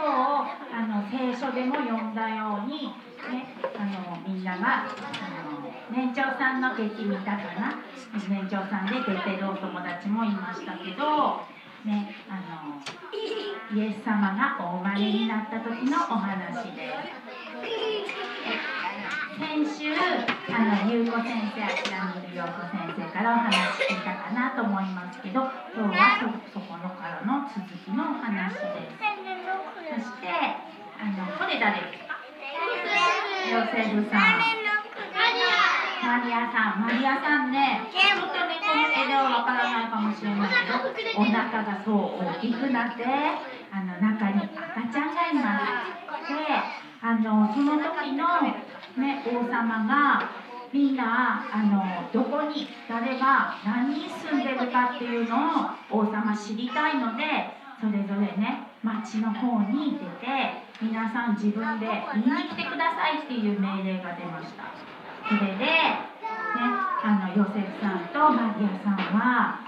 今日あの聖書でも読んだように、ね、あのみんながあの年長さんの劇見たかな？年長さんで出てるお友達もいましたけど、ね、あのイエス様がお生まれになった時のお話です。あの優子先生あの優子先生からお話聞いたかなと思いますけど今日はそそこのからの続きのお話ですそしてあのこれ誰ですかヨセフさん。マリアさんマリアさんねちょっとねこの絵ではわからないかもしれないけどお腹がそう大きくなってあの中に赤ちゃんがいます。であのその時のね、王様がみんなあのどこに誰が何人住んでるかっていうのを王様知りたいのでそれぞれね町の方に出て皆さん自分で見に来てくださいっていう命令が出ましたそれで、ね、あのヨセフさんとマリアさんは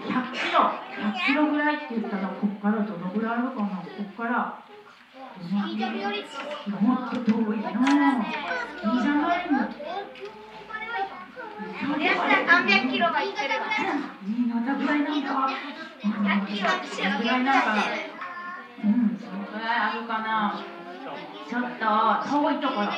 100キロ100キロぐらいって言ったらここからどのぐらいあるかなここからもっと遠いの。いいじゃないの。森安さん三百キロが行ってる。新潟ぐらいなんか。百キロぐらいなんか。うん、そのぐらいあるかな。ちょっと遠いところ。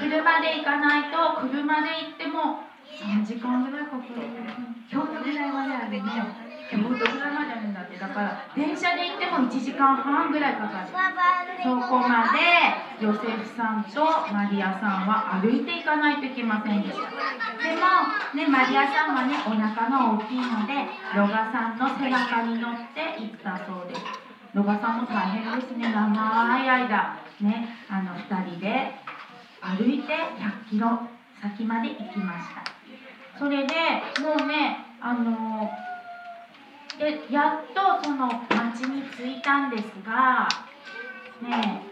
車で行かないと、車で行っても三時間ぐらいかかる。京都ぐらいまであるね。京都ぐらいまであるんだって。だから電車で行っても一時間半ぐらいかかる。そこまでヨセフさんとマリアさんは歩いていかないといけませんでしたでね、マリアさんはねお腹が大きいのでロガさんの背中に乗って行ったそうです。ロガさんも大変ですね。長い間ねあの2人で歩いて100キロ先まで行きました。それでもうねあのでやっとその町に着いたんですがね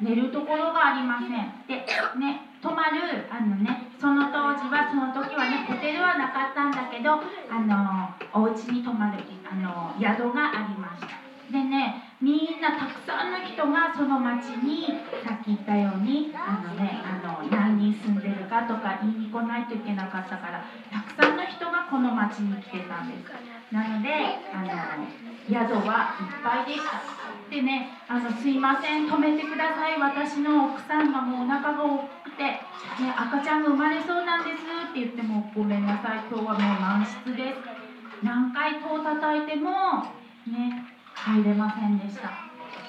寝るところがありません。でね泊まるあのねその当時はその時はねホテルはなかったんだけどあのお家に泊まるあの宿がありました。でねみんなたくさんの人がその町にさっき言ったようにあのねあの何人住んでるかとか言いに来ないといけなかったからたくさんの人がこの町に来てたんです。なのであの宿はいっぱいでした。でねあのすいません止めてください。私の奥さんがもうお腹が大きくて、ね、赤ちゃんが生まれそうなんですって言ってもごめんなさい。今日はもう満室です。何回戸を叩いてもね入れませんでした。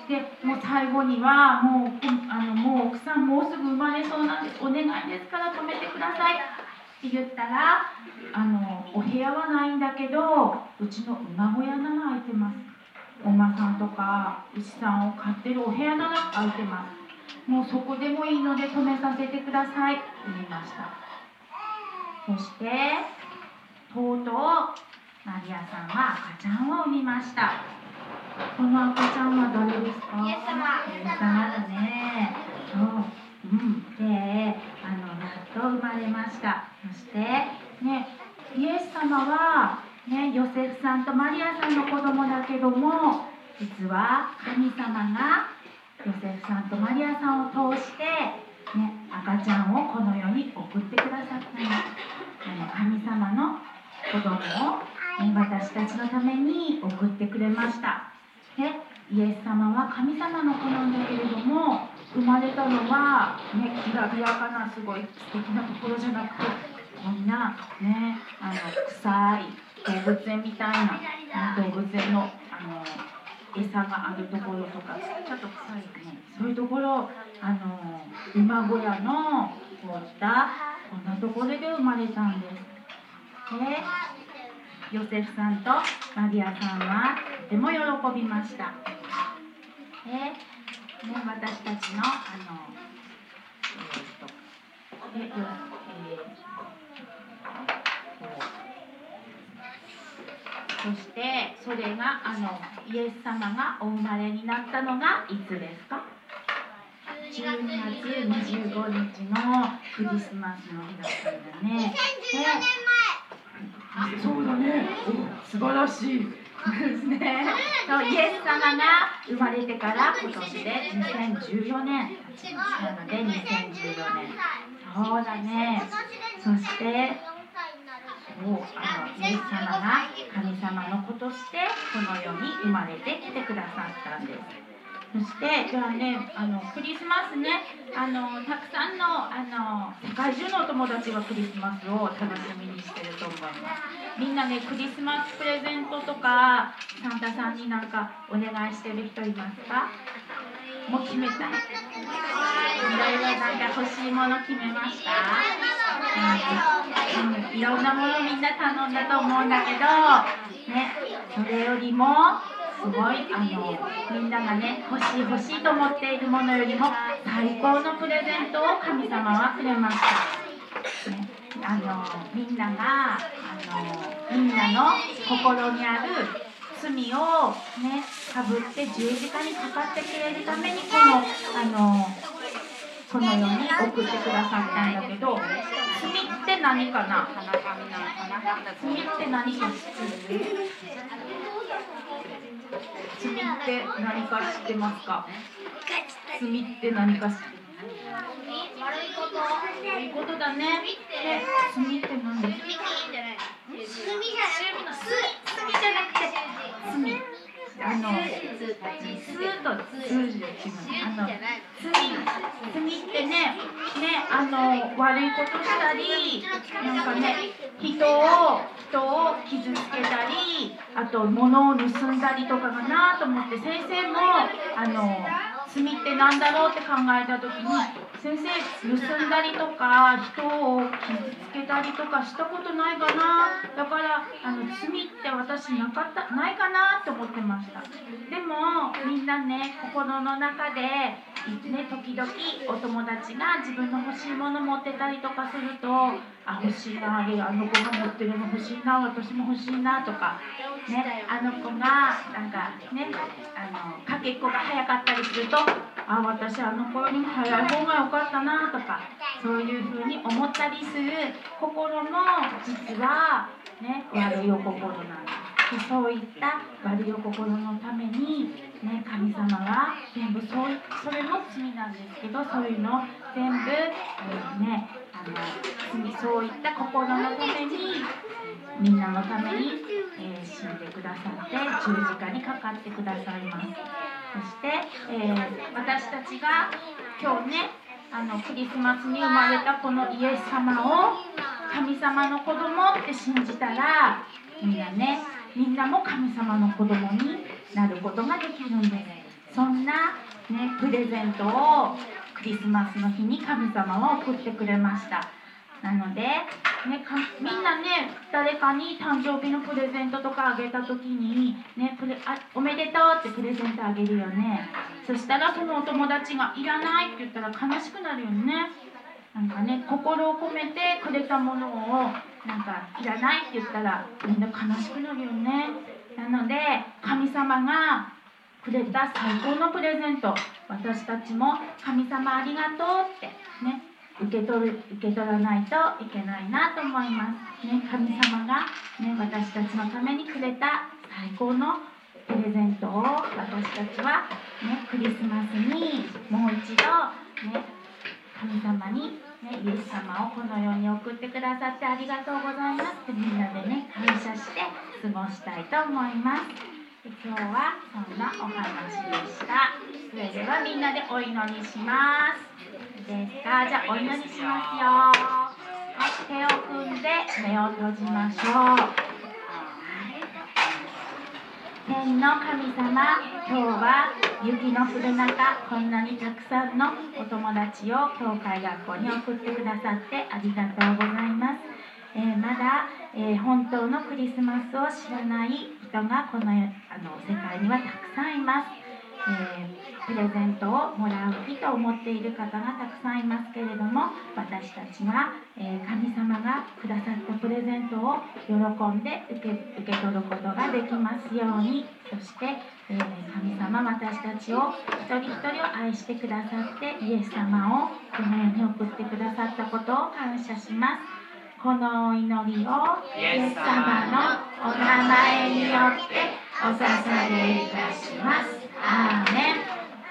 でもう最後にはもうあのもう奥さんもうすぐ生まれそうなんです。お願いですから止めてください。って言ったらあのお部屋はないんだけどうちの馬小屋なら空いてます。お馬さんとか牛さんを飼ってるお部屋なら空いてます。もうそこでもいいので止めさせてください。と言いました。そしてとうとうマリアさんは赤ちゃんを産みました。この赤ちゃんは誰ですか？イエス様。イエス様だねそううん。であのやっと生まれました。そしてねイエス様はね、ヨセフさんとマリアさんの子供だけども実は神様がヨセフさんとマリアさんを通して、ね、赤ちゃんをこの世に送ってくださったの。神様の子供を、ね、私たちのために送ってくれました。でイエス様は神様の子なんだけれども生まれたのは、ね、きらびやかなすごい素敵なところじゃなくてこんなねあの臭い動物園みたいな動物園のあの餌があるところとかちょっと臭いねそういうところあの馬小屋のこういったこんなところで生まれたんです。でヨセフさんとマリアさんはとても喜びました。ね、私たちのあの、えー、っとええーそしてそれがあのイエス様がお生まれになったのがいつですか？12月25日のクリスマスの日だったんだね。2014年前そうだね。素晴らしい。ですね。そうイエス様が生まれてから今年で2014年なので2014年。そうだね。そしてそうあのイエス様が神様の子としてこの世に生まれてきてくださったんです。そしてじゃあねあのクリスマスねあのたくさんのあの世界中のお友達がクリスマスを楽しみにしてると思います。みんなねクリスマスプレゼントとかサンタさんになんかお願いしてる人いますか？もう決めたい。いろいろなんか欲しいもの決めました、うん、いろんなものみんな頼んだと思うんだけどねそれよりもすごいあのみんながね欲しい欲しいと思っているものよりも最高のプレゼントを神様はくれました。ね、あのみんながあのみんなの心にある罪をねかぶって十字架にかかってくれるためにこのあのこの世に送ってくださったんだけど罪って何かな罪って何か知ってる？罪って何か知ってますか？罪って何か知ってる悪いこと悪いことだねで罪って何です？か炭じゃなくて罪じゃなくて罪あの数と数字で違うあの罪罪ってねねあの悪いことしたりなんかね人を人を傷つけたりあと物を盗んだりとかかなと思って先生もあの罪って何だろうって考えた時に先生盗んだりとか人を傷つけたりとかしたことないかな。だからあの罪って私なかったないかなと思ってました。でもみんなね心の中でね時々お友達が自分の欲しいもの持ってたりとかするとあ欲しいなあれあの子が持ってるの欲しいな私も欲しいなとかねあの子がなんかねあのかけっこが早かったりするとあ私あの頃にも早い方が良かったなとかそういうふうに思ったりする心も実はね悪いお心なんです。そういった悪いお心のために、ね、神様は全部そうそれも罪なんですけどそういうの全部、えーね、あの罪そういった心のためにみんなのために、えー死んでくださって十字架にかかってくださいます。そして、えー私たちが今日ねあのクリスマスに生まれたこのイエス様を神様の子供って信じたらみんなねみんなも神様の子供になることができるんですそんな、ね、プレゼントをクリスマスの日に神様は送ってくれました。なので、ね、みんなね誰かに誕生日のプレゼントとかあげた時に、ね、プレあおめでとうってプレゼントあげるよね。そしたらそのお友達がいらないって言ったら悲しくなるよね。なんかね心を込めてくれたものをなんかいらないって言ったらみんな悲しくなるよね。なので神様がくれた最高のプレゼント。私たちも神様ありがとうってね受け取る受け取らないといけないなと思います、ね、神様が、ね、私たちのためにくれた最高のプレゼントを私たちは、ね、クリスマスにもう一度、ね、神様に、ね、イエス様をこの世に送ってくださってありがとうございますってみんなでね感謝して過ごしたいと思います。今日はそんなお話でした。それではみんなでお祈りします。いいですかじゃあお祈りしますよ。はい手を組んで目を閉じましょう。天の神様今日は雪の降る中こんなにたくさんのお友達を教会学校に送ってくださってありがとうございます、えーまだ、えー本当のクリスマスを知らない人がこのあの世界にはたくさんいます、えープレゼントをもらう日と思っている方がたくさんいますけれども私たちは、え神様がくださったプレゼントを喜んで受け受け取ることができますように。そして、え神様私たちを一人一人を愛してくださってイエス様をこの世に送ってくださったことを感謝します。このお祈りをイエス様のお名前によってお捧げいたします。アーメン。